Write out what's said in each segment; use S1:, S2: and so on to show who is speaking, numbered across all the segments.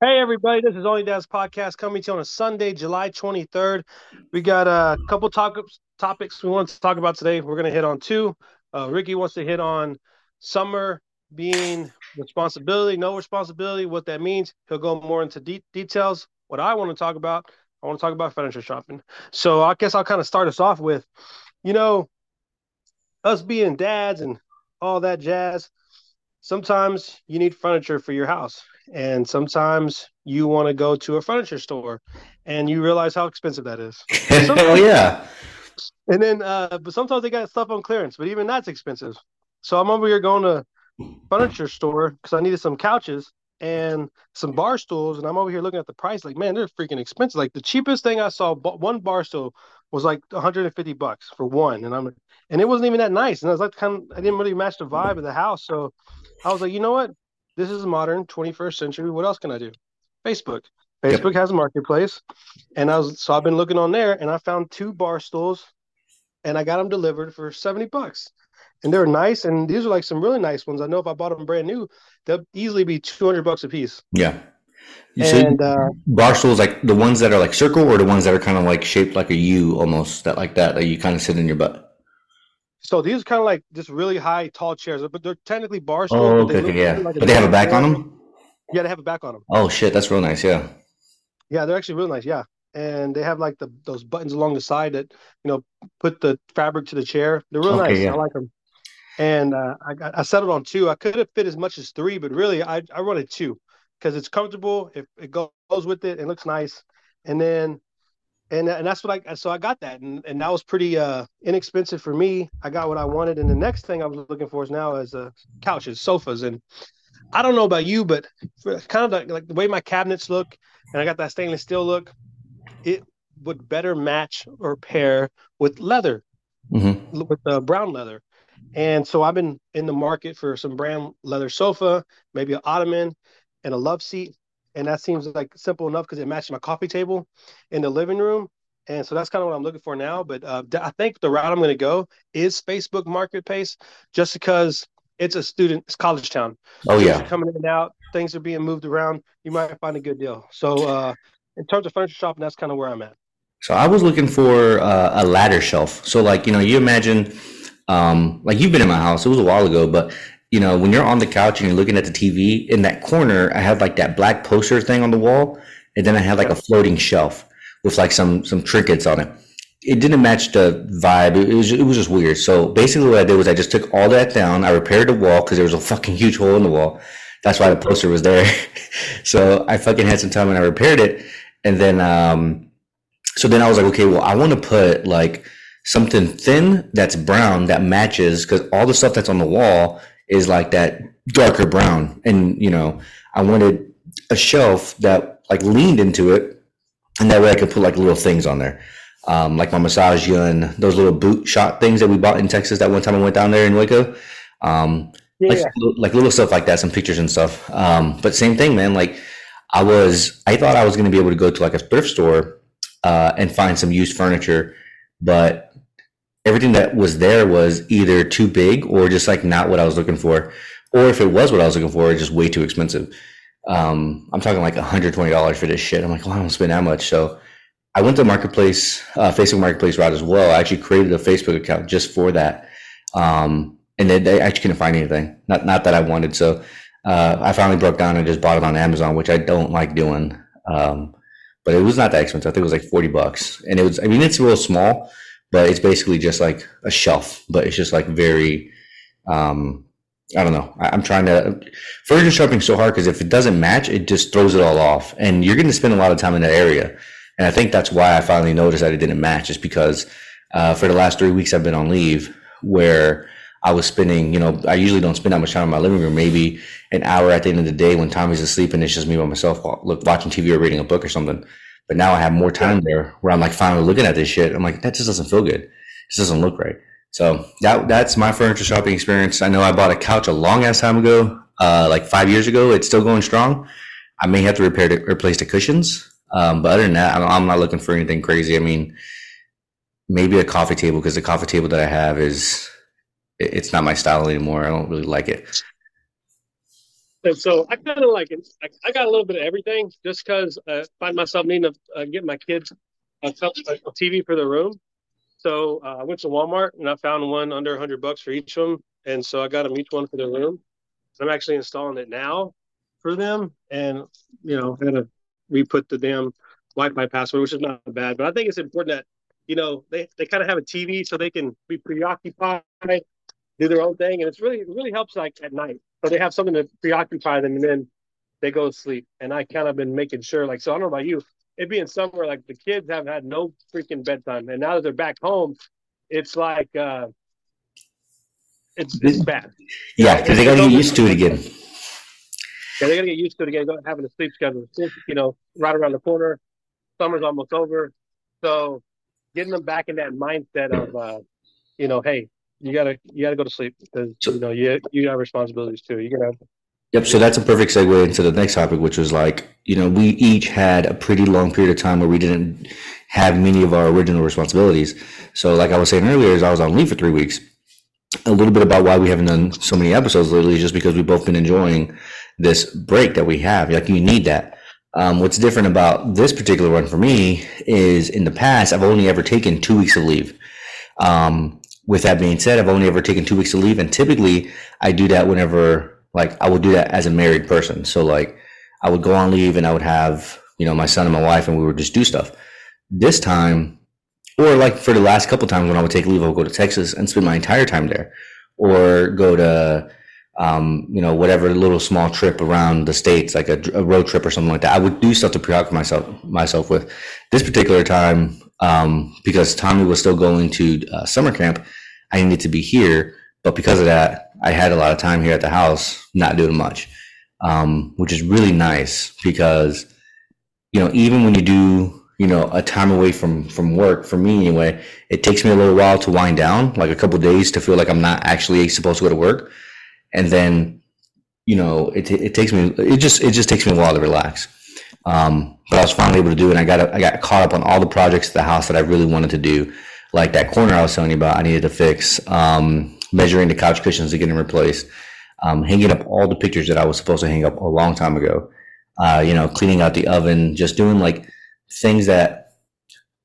S1: Hey everybody, this is Only Dad's podcast coming to you on a Sunday, July 23rd. We got a couple topics topics we want to talk about today. We're going to hit on two. Uh, Ricky wants to hit on summer being responsibility, no responsibility, what that means. He'll go more into de- details. What I want to talk about, I want to talk about furniture shopping. So I guess I'll kind of start us off with, you know, us being dads and all that jazz. Sometimes you need furniture for your house and sometimes you want to go to a furniture store and you realize how expensive that is.
S2: oh yeah.
S1: And then uh but sometimes they got stuff on clearance, but even that's expensive. So I'm over here going to furniture store because I needed some couches and some bar stools, and I'm over here looking at the price. Like, man, they're freaking expensive. Like the cheapest thing I saw, one bar stool was like 150 bucks for one, and I'm and it wasn't even that nice. And I was like, kind of, I didn't really match the vibe of the house, so I was like, you know what? This is modern 21st century. What else can I do? Facebook. Facebook has a marketplace, and I was so I've been looking on there, and I found two bar stools, and I got them delivered for 70 bucks and they're nice. And these are like some really nice ones. I know if I bought them brand new, they'll easily be 200 bucks a piece.
S2: Yeah.
S1: You and uh,
S2: bar stools, like the ones that are like circle or the ones that are kind of like shaped like a U almost that like that, that you kind of sit in your butt.
S1: So these are kind of like just really high, tall chairs, but they're technically bar stools. Oh,
S2: okay, okay yeah. Like but they have a back on them?
S1: Yeah, they have a back on them.
S2: Oh, shit. That's real nice. Yeah.
S1: Yeah, they're actually real nice. Yeah and they have like the those buttons along the side that you know put the fabric to the chair. They're real okay, nice. Yeah. I like them and uh, I, I settled on two. I could have fit as much as three, but really I, I wanted two because it's comfortable. If it goes with it, it looks nice, and then and and that's what I so I got that, and and that was pretty uh inexpensive for me. I got what I wanted, and the next thing I was looking for is now is uh couches, sofas, and I don't know about you, but kind of like, like the way my cabinets look, and I got that stainless steel look, it would better match or pair with leather, mm-hmm. with uh, brown leather. And so I've been in the market for some brand leather sofa, maybe an ottoman, and a love seat. And that seems like simple enough because it matches my coffee table in the living room. And so that's kind of what I'm looking for now. But uh, I think the route I'm going to go is Facebook Marketplace, just because it's a student, it's college town.
S2: Oh yeah,
S1: coming in and out, things are being moved around. You might find a good deal. So uh, in terms of furniture shopping, that's kind of where I'm at.
S2: So I was looking for uh, a ladder shelf. So like you know, you imagine um, like you've been in my house, it was a while ago, but you know, when you're on the couch and you're looking at the TV, in that corner, I had like that black poster thing on the wall, and then I had like a floating shelf with like some some trinkets on it. It didn't match the vibe. It was it was just weird. So basically, what I did was I just took all that down. I repaired the wall because there was a fucking huge hole in the wall. That's why the poster was there. so I fucking had some time and I repaired it, and then um, so then I was like, okay, well, I want to put like something thin that's brown that matches because all the stuff that's on the wall is like that darker brown. And, you know, I wanted a shelf that like leaned into it and that way I could put like little things on there. Um, like my massage gun, those little boot shot things that we bought in Texas that one time I went down there in Waco. Um, yeah. like, like little stuff like that, some pictures and stuff. Um, but same thing, man. Like I was, I thought I was going to be able to go to like a thrift store, uh, and find some used furniture, but everything that was there was either too big or just like not what I was looking for, or if it was what I was looking for, just way too expensive. Um, I'm talking like $120 for this shit. I'm like, well, I don't spend that much. So I went to marketplace, uh, Facebook marketplace route as well. I actually created a Facebook account just for that. Um, and they, they actually couldn't find anything. Not, not that I wanted. So, uh, I finally broke down and just bought it on Amazon, which I don't like doing. Um, but it was not that expensive. I think it was like 40 bucks and it was, I mean, it's real small, but it's basically just like a shelf, but it's just like very, um, I don't know. I, am trying to furniture shopping so hard because if it doesn't match, it just throws it all off, and you're going to spend a lot of time in that area. And I think that's why I finally noticed that it didn't match, is because uh, for the last three weeks I've been on leave, where I was spending, you know, I usually don't spend that much time in my living room, maybe an hour at the end of the day when Tommy's asleep and it's just me by myself, watching TV or reading a book or something. But now I have more time there where I'm like finally looking at this shit. I'm like, that just doesn't feel good. This doesn't look right. So that that's my furniture shopping experience. I know I bought a couch a long ass time ago, uh, like five years ago. It's still going strong. I may have to repair to replace the cushions. Um, but other than that, I'm not looking for anything crazy. I mean, maybe a coffee table because the coffee table that I have is it's not my style anymore. I don't really like it.
S1: And so I kind of like it. I, I, got a little bit of everything just because uh, I find myself needing to uh, get my kids a, a, TV for their room. So uh, I went to Walmart and I found one under 100 bucks for each of them. And so I got them each one for their room. I'm actually installing it now for them. And, you know, I'm going to re put the damn Wi Fi password, which is not bad. But I think it's important that, you know, they, they kind of have a TV so they can be preoccupied, do their own thing. And it's really, it really helps like at night. So they have something to preoccupy them and then they go to sleep. And I kind of been making sure, like, so I don't know about you, it being somewhere like the kids have had no freaking bedtime. And now that they're back home, it's like, uh, it's, it's bad.
S2: Yeah, because they got to get used to it again.
S1: Yeah, they got to get used to it again, having a sleep schedule. You know, right around the corner, summer's almost over. So getting them back in that mindset of, uh, you know, hey, you gotta you gotta go to sleep because you know you you got responsibilities too. You gotta.
S2: Yep. So that's a perfect segue into the next topic, which was like you know we each had a pretty long period of time where we didn't have many of our original responsibilities. So like I was saying earlier, is I was on leave for three weeks. A little bit about why we haven't done so many episodes lately is just because we've both been enjoying this break that we have. Like you need that. Um, what's different about this particular one for me is in the past I've only ever taken two weeks of leave. Um, with that being said, I've only ever taken two weeks to leave, and typically I do that whenever like I would do that as a married person. So like I would go on leave and I would have you know my son and my wife, and we would just do stuff. This time, or like for the last couple times when I would take leave, I would go to Texas and spend my entire time there, or go to um, you know, whatever little small trip around the states, like a, a, road trip or something like that. I would do stuff to preoccupy myself myself with. This particular time, um, because Tommy was still going to uh, summer camp, I needed to be here. But because of that, I had a lot of time here at the house, not doing much, um, which is really nice because, you know, even when you do, you know, a time away from from work, for me anyway, it takes me a little while to wind down, like a couple days to feel like I'm not actually supposed to go to work, and then, you know, it it takes me it just it just takes me a while to relax. Um, but I was finally able to do it. And I got I got caught up on all the projects at the house that I really wanted to do like that corner I was telling you about, I needed to fix, um, measuring the couch cushions to get them replaced, um, hanging up all the pictures that I was supposed to hang up a long time ago, uh, you know, cleaning out the oven, just doing like things that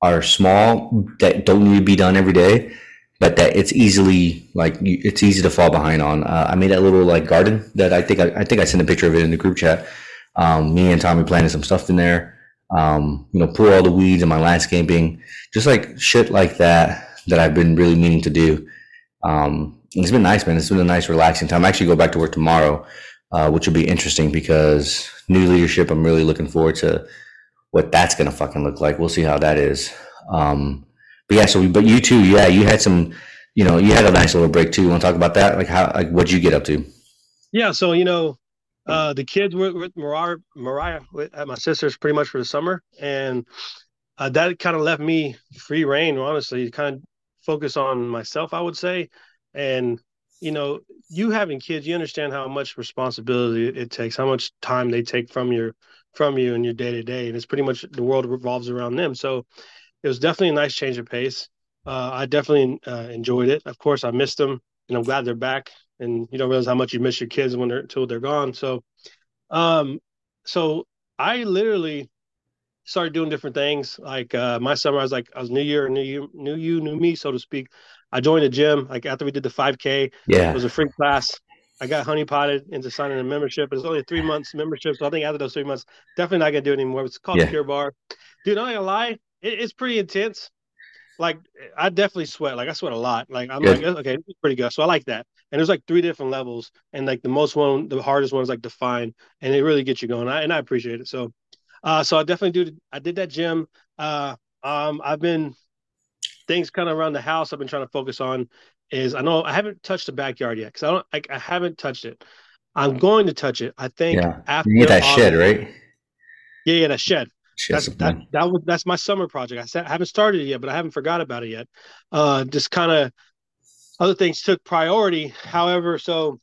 S2: are small that don't need to be done every day, but that it's easily like it's easy to fall behind on. Uh, I made that little like garden that I think I, I think I sent a picture of it in the group chat. Um, me and Tommy planted some stuff in there um, you know, pull all the weeds in my landscaping, just like shit like that that I've been really meaning to do. Um, it's been nice, man. It's been a nice, relaxing time. I actually go back to work tomorrow, uh, which will be interesting because new leadership. I'm really looking forward to what that's gonna fucking look like. We'll see how that is. Um, but yeah, so we, but you too, yeah, you had some, you know, you had a nice little break too. You want to talk about that? Like how, like what'd you get up to?
S1: Yeah, so you know, uh, the kids were with Mariah, Mariah with, at my sister's pretty much for the summer, and uh, that kind of left me free reign, honestly, to kind of focus on myself, I would say. And you know, you having kids, you understand how much responsibility it takes, how much time they take from your from you in your day to day, and it's pretty much the world revolves around them. So it was definitely a nice change of pace. Uh, I definitely uh, enjoyed it. Of course, I missed them, and I'm glad they're back and you don't realize how much you miss your kids when they're until they're gone. So, um, so I literally started doing different things. Like uh, my summer, I was like, I was New Year, New You, New You, New Me, so to speak. I joined a gym. Like after we did the 5K,
S2: yeah,
S1: it was a free class. I got honey potted into signing a membership. It's only a three months membership, so I think after those three months, definitely not gonna do it anymore. It's called yeah. Pure Barre, Dude, not gonna lie, it, it's pretty intense. Like I definitely sweat. Like I sweat a lot. Like I'm good. like, okay, pretty good. So I like that and there's like three different levels and like the most one the hardest one is like define and it really gets you going I, and i appreciate it. So uh so i definitely do i did that gym uh um i've been things kind of around the house i've been trying to focus on is i know i haven't touched the backyard yet because i don't like i haven't touched it. I'm going to touch it i think
S2: yeah. after you get that shed right?
S1: Yeah yeah that shed. That's that, that was that's my summer project. I, said, I haven't started it yet but i haven't forgot about it yet. Uh just kind of other things took priority. However, so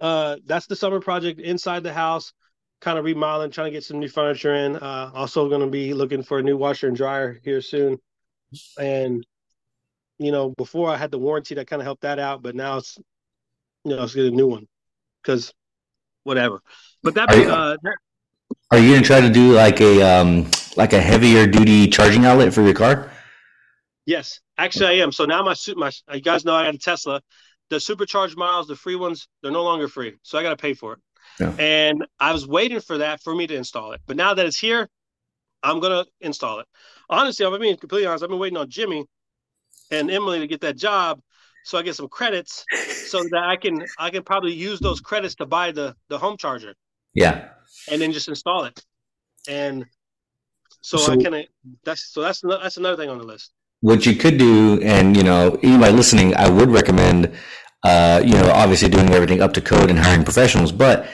S1: uh, that's the summer project inside the house, kind of remodeling, trying to get some new furniture in. Uh, also, going to be looking for a new washer and dryer here soon. And you know, before I had the warranty that kind of helped that out, but now it's you know, it's get a new one because whatever. But that, are you, uh,
S2: are you gonna try to do like a um like a heavier duty charging outlet for your car?
S1: Yes, actually I am. So now my suit my you guys know I got a Tesla. The supercharged miles, the free ones, they're no longer free, so I got to pay for it. Yeah. And I was waiting for that for me to install it, but now that it's here, I'm gonna install it. Honestly, I'm being completely honest. I've been waiting on Jimmy and Emily to get that job, so I get some credits, so that I can I can probably use those credits to buy the the home charger.
S2: Yeah.
S1: And then just install it, and so, so I can. That's so that's that's another thing on the list
S2: what you could do, and you know, anybody listening, I would recommend, uh, you know, obviously doing everything up to code and hiring professionals. But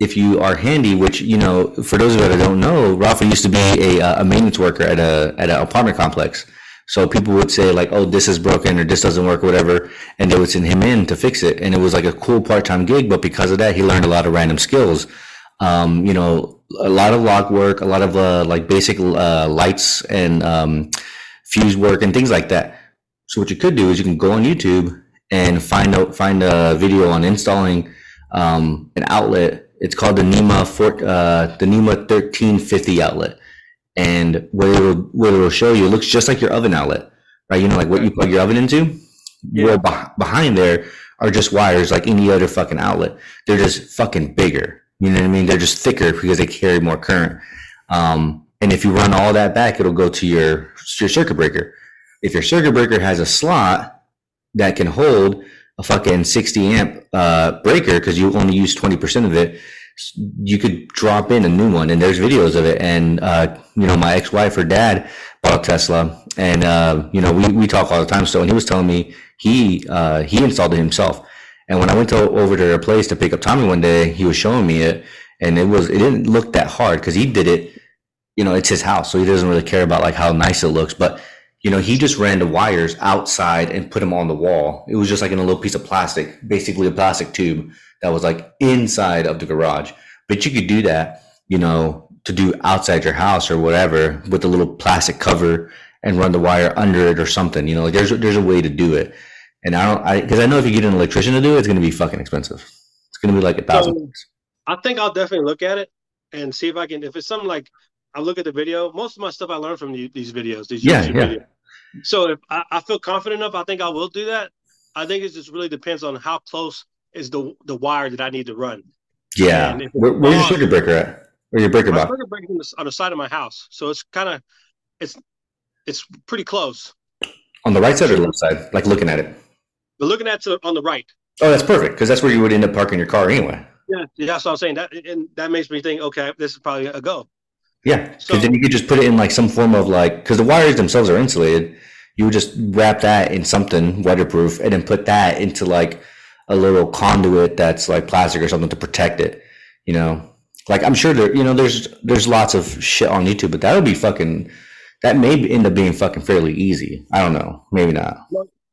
S2: if you are handy, which you know, for those of you that don't know, Rafa used to be a, uh, a maintenance worker at a at an apartment complex. So people would say like, "Oh, this is broken," or "This doesn't work," or whatever, and they would send him in to fix it. And it was like a cool part time gig. But because of that, he learned a lot of random skills. Um, you know, a lot of lock work, a lot of uh, like basic uh, lights and um, fuse work and things like that. So what you could do is you can go on YouTube and find out find a video on installing um, an outlet. It's called the NEMA four, uh, the NEMA thirteen fifty outlet, and what it'll what it'll show you it looks just like your oven outlet, right? You know, like what you plug your oven into. Yeah. Where behind there are just wires like any other fucking outlet. They're just fucking bigger. You know what I mean? They're just thicker because they carry more current. Um, and if you run all that back, it'll go to your, your circuit breaker. If your circuit breaker has a slot that can hold a fucking 60 amp uh, breaker because you only use 20% of it, you could drop in a new one. And there's videos of it. And, uh, you know, my ex wife or dad bought a Tesla. And, uh, you know, we, we talk all the time. So, and he was telling me he, uh, he installed it himself. And when I went to, over to their place to pick up Tommy one day, he was showing me it. And it was, it didn't look that hard because he did it you know, it's his house, so he doesn't really care about like how nice it looks. But you know, he just ran the wires outside and put them on the wall. It was just like in a little piece of plastic, basically a plastic tube that was like inside of the garage. But you could do that, you know, to do outside your house or whatever with a little plastic cover and run the wire under it or something. You know, like there's there's a way to do it. And I don't, I because I know if you get an electrician to do it, it's going to be fucking expensive. It's going to be like a thousand. So,
S1: I think I'll definitely look at it and see if I can. If it's something like I look at the video. Most of my stuff I learned from the, these videos. These
S2: yeah, YouTube yeah. Videos.
S1: So if I, I, feel confident enough, I think I will do that. I think it just really depends on how close is the the wire that I need to run.
S2: Yeah. Where, where's your circuit breaker at? Where your breaker box?
S1: Circuit breaker on the side of my house, so it's kind of it's it's pretty close.
S2: On the right side or the left side? Like looking at it.
S1: But looking at it on the right.
S2: Oh, that's perfect because that's where you would end up parking your car anyway.
S1: Yeah, yeah, that's what I'm saying. That and that makes me think, okay, this is probably a go.
S2: Yeah, because so, then you could just put it in like some form of like because the wires themselves are insulated. You would just wrap that in something weatherproof and then put that into like a little conduit that's like plastic or something to protect it. You know, like I'm sure there, you know, there's there's lots of shit on YouTube, but that would be fucking. That may end up being fucking fairly easy. I don't know, maybe not.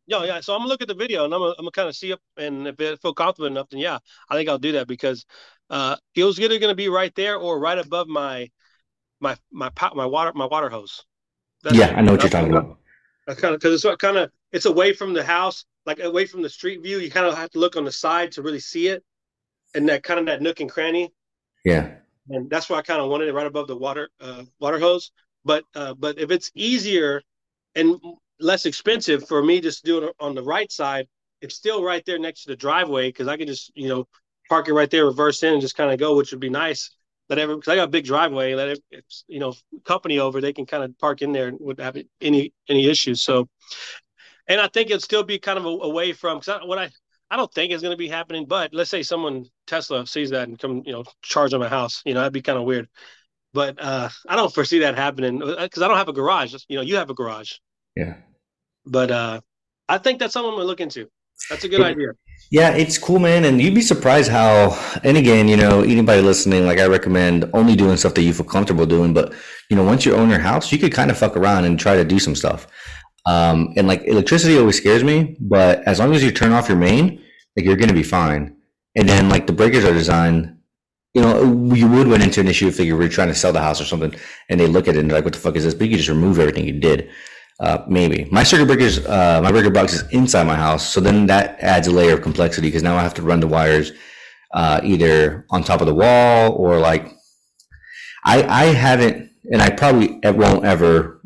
S1: Yeah, yeah. So I'm gonna look at the video and I'm gonna, I'm gonna kind of see up, and if I feel confident enough, then yeah, I think I'll do that because uh, it was either gonna be right there or right above my my my my water my water hose.
S2: That's, yeah, I know what you're talking about.
S1: That's kind of because it's kind of it's away from the house, like away from the street view. You kind of have to look on the side to really see it, and that kind of that nook and cranny.
S2: Yeah,
S1: and that's why I kind of wanted it right above the water uh, water hose. But uh, but if it's easier and less expensive for me just to do it on the right side, it's still right there next to the driveway because I can just you know park it right there, reverse in, and just kind of go, which would be nice let every because I got a big driveway. Let it, you know company over, they can kind of park in there without any any issues. So, and I think it'll still be kind of a, away from because what I I don't think is going to be happening. But let's say someone Tesla sees that and come you know charge on my house, you know that'd be kind of weird. But uh, I don't foresee that happening because uh, I don't have a garage. You know, you have a garage.
S2: Yeah.
S1: But uh, I think that's something I'm gonna look into. That's a good idea.
S2: Yeah, it's cool, man. And you'd be surprised how, and again, you know, anybody listening, like I recommend only doing stuff that you feel comfortable doing. But, you know, once you own your house, you could kind of fuck around and try to do some stuff. Um, and like electricity always scares me, but as long as you turn off your main, like you're going to be fine. And then like the breakers are designed, you know, you would run into an issue if you were trying to sell the house or something and they look at it and they're like, what the fuck is this? But you can just remove everything you did. Uh, maybe. My circuit breakers, uh, my breaker box is inside my house, so then that adds a layer of complexity because now I have to run the wires uh, either on top of the wall or like I I haven't and I probably won't ever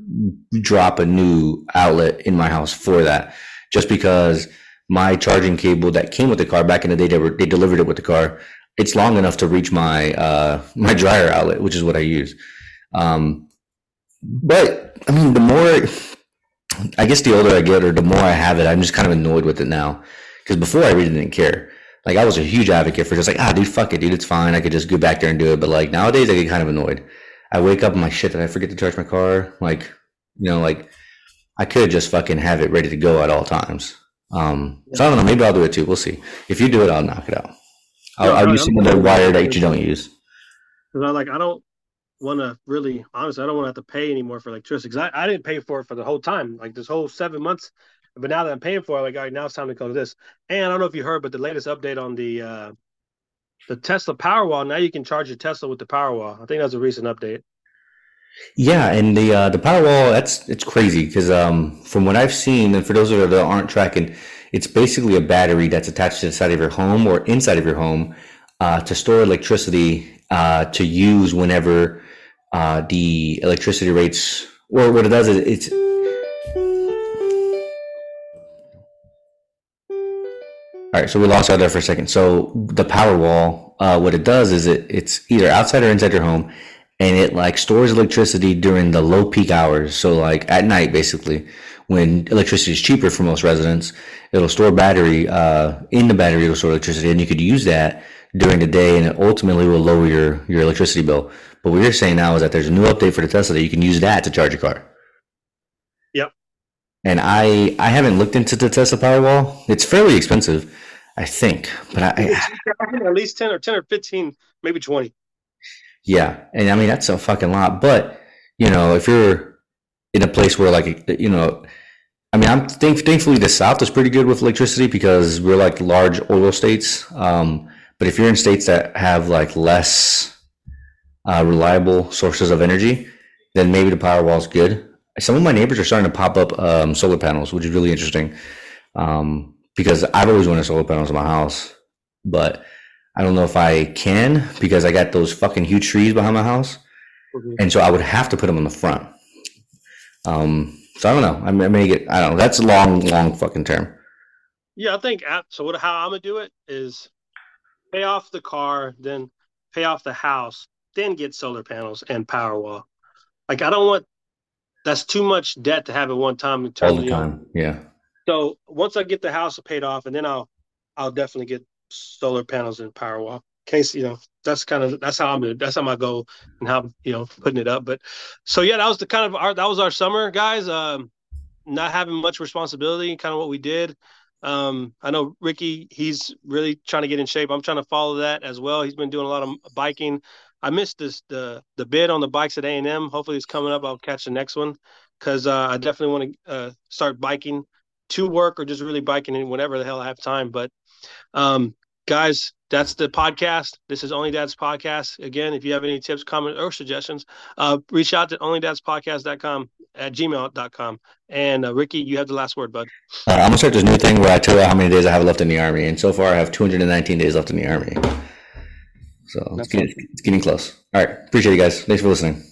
S2: drop a new outlet in my house for that just because my charging cable that came with the car back in the day they were they delivered it with the car it's long enough to reach my uh my dryer outlet which is what I use. Um but I mean the more I guess the older I get or the more I have it I'm just kind of annoyed with it now because before I really didn't care like I was a huge advocate for just like, ah, dude, fuck it, dude, it's fine. I could just go back there and do it. But like nowadays, I get kind of annoyed. I wake up and my shit, did I forget to charge my car? Like, you know, like I could just fucking have it ready to go at all times. Um, so I don't know. Maybe I'll do it too. We'll see. If you do it, I'll knock it out. I'll, no, I'll use some of the wire that you don't use.
S1: Because I like, I don't want to really, honestly, I don't want to have to pay anymore for electricity. Because I, I didn't pay for it for the whole time. Like this whole seven months, but now that I'm paying for it, like, all right, now it's time to go to this. And I don't know if you heard, but the latest update on the uh, the Tesla Powerwall, now you can charge your Tesla with the Powerwall. I think that's a recent update.
S2: Yeah, and the uh, the Powerwall, that's it's crazy because um, from what I've seen, and for those of you that aren't tracking, it's basically a battery that's attached to the side of your home or inside of your home uh, to store electricity uh, to use whenever uh, the electricity rates, or what it does is it's All right, so we lost out there for a second. So the Powerwall, uh, what it does is it it's either outside or inside your home, and it like stores electricity during the low peak hours. So like at night, basically, when electricity is cheaper for most residents, it'll store battery uh, in the battery. It'll store electricity, and you could use that during the day, and it ultimately will lower your your electricity bill. But what you're saying now is that there's a new update for the Tesla that you can use that to charge your car.
S1: Yep.
S2: And I I haven't looked into the Tesla Powerwall. It's fairly expensive. I think, but I,
S1: I at least ten or ten or fifteen, maybe twenty.
S2: Yeah, and I mean that's a fucking lot. But you know, if you're in a place where like you know, I mean, I'm think thankfully the South is pretty good with electricity because we're like large oil states. Um, but if you're in states that have like less uh, reliable sources of energy, then maybe the power wall is good. Some of my neighbors are starting to pop up um, solar panels, which is really interesting. Um, because I've always wanted solar panels in my house, but I don't know if I can because I got those fucking huge trees behind my house, mm-hmm. and so I would have to put them on the front. Um, so I don't know. I may, I may get. I don't know. That's a long, long fucking term.
S1: Yeah, I think so. What how I'm gonna do it is pay off the car, then pay off the house, then get solar panels and Powerwall. Like I don't want that's too much debt to have at one time.
S2: All the time, yeah.
S1: So once I get the house paid off, and then I'll I'll definitely get solar panels and Powerwall. Case you know that's kind of that's how I'm that's how my goal and how you know putting it up. But so yeah, that was the kind of our that was our summer, guys. Um, not having much responsibility, kind of what we did. Um, I know Ricky, he's really trying to get in shape. I'm trying to follow that as well. He's been doing a lot of biking. I missed this the the bid on the bikes at A and M. Hopefully, it's coming up. I'll catch the next one because uh, I definitely want to uh, start biking to work or just really biking whenever the hell I have time. But um, guys, that's the podcast. This is Only Dad's Podcast. Again, if you have any tips, comments, or suggestions, uh, reach out to onlydadspodcast.com at gmail.com. And uh, Ricky, you have the last word, bud.
S2: I'm to start this new thing where I tell you how many days I have left in the Army. And so far, I have 219 days left in the Army. So it's getting, it's getting close. All right. Appreciate you guys. Thanks for listening.